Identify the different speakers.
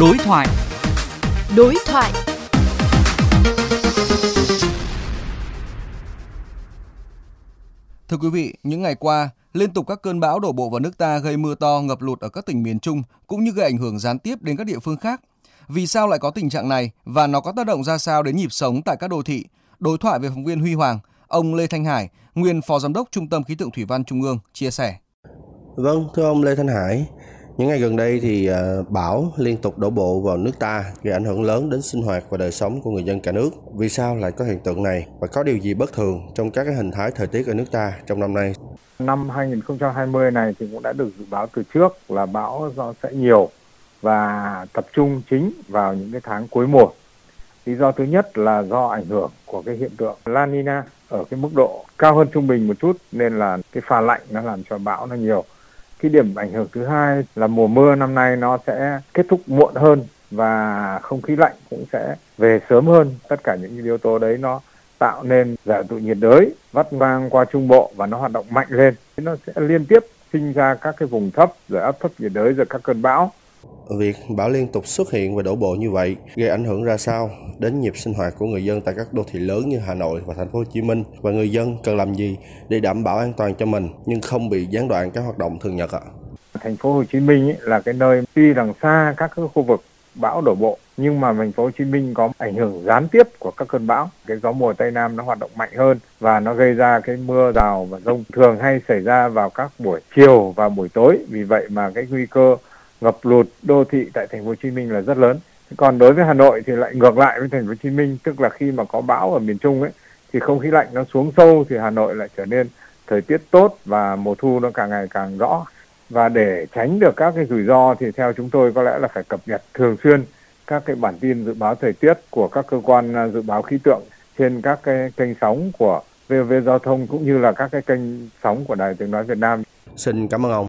Speaker 1: Đối thoại.
Speaker 2: Đối thoại.
Speaker 3: Thưa quý vị, những ngày qua, liên tục các cơn bão đổ bộ vào nước ta gây mưa to, ngập lụt ở các tỉnh miền Trung cũng như gây ảnh hưởng gián tiếp đến các địa phương khác. Vì sao lại có tình trạng này và nó có tác động ra sao đến nhịp sống tại các đô thị? Đối thoại với phóng viên Huy Hoàng, ông Lê Thanh Hải, nguyên Phó Giám đốc Trung tâm Khí tượng Thủy văn Trung ương chia sẻ.
Speaker 4: Vâng, thưa ông Lê Thanh Hải, những ngày gần đây thì ờ, bão liên tục đổ bộ vào nước ta, gây ảnh hưởng lớn đến sinh hoạt và đời sống của người dân cả nước. Vì sao lại có hiện tượng này và có điều gì bất thường trong các cái hình thái thời tiết ở nước ta trong năm nay?
Speaker 5: Năm 2020 này thì cũng đã được dự báo từ trước là bão do sẽ nhiều và tập trung chính vào những cái tháng cuối mùa. Lý do thứ nhất là do ảnh hưởng của cái hiện tượng La Nina ở cái mức độ cao hơn trung bình một chút, nên là cái pha lạnh nó làm cho bão nó nhiều. Cái điểm ảnh hưởng thứ hai là mùa mưa năm nay nó sẽ kết thúc muộn hơn và không khí lạnh cũng sẽ về sớm hơn. Tất cả những yếu tố đấy nó tạo nên giải tụ nhiệt đới, vắt ngang qua trung bộ và nó hoạt động mạnh lên. Nó sẽ liên tiếp sinh ra các cái vùng thấp, rồi áp thấp nhiệt đới, rồi các cơn bão
Speaker 4: Việc bão liên tục xuất hiện và đổ bộ như vậy gây ảnh hưởng ra sao đến nhịp sinh hoạt của người dân tại các đô thị lớn như Hà Nội và Thành phố Hồ Chí Minh và người dân cần làm gì để đảm bảo an toàn cho mình nhưng không bị gián đoạn các hoạt động thường nhật ạ?
Speaker 5: Thành phố Hồ Chí Minh là cái nơi tuy đằng xa các khu vực bão đổ bộ, nhưng mà thành phố Hồ Chí Minh có ảnh hưởng gián tiếp của các cơn bão. Cái gió mùa Tây Nam nó hoạt động mạnh hơn và nó gây ra cái mưa rào và rông thường hay xảy ra vào các buổi chiều và buổi tối. Vì vậy mà cái nguy cơ ngập lụt đô thị tại thành phố Hồ Chí Minh là rất lớn. Còn đối với Hà Nội thì lại ngược lại với thành phố Hồ Chí Minh, tức là khi mà có bão ở miền Trung ấy thì không khí lạnh nó xuống sâu thì Hà Nội lại trở nên thời tiết tốt và mùa thu nó càng ngày càng rõ. Và để tránh được các cái rủi ro thì theo chúng tôi có lẽ là phải cập nhật thường xuyên các cái bản tin dự báo thời tiết của các cơ quan à, dự báo khí tượng trên các cái kênh sóng của VV Giao thông cũng như là các cái kênh sóng của Đài Tiếng Nói Việt Nam.
Speaker 4: Xin cảm ơn ông.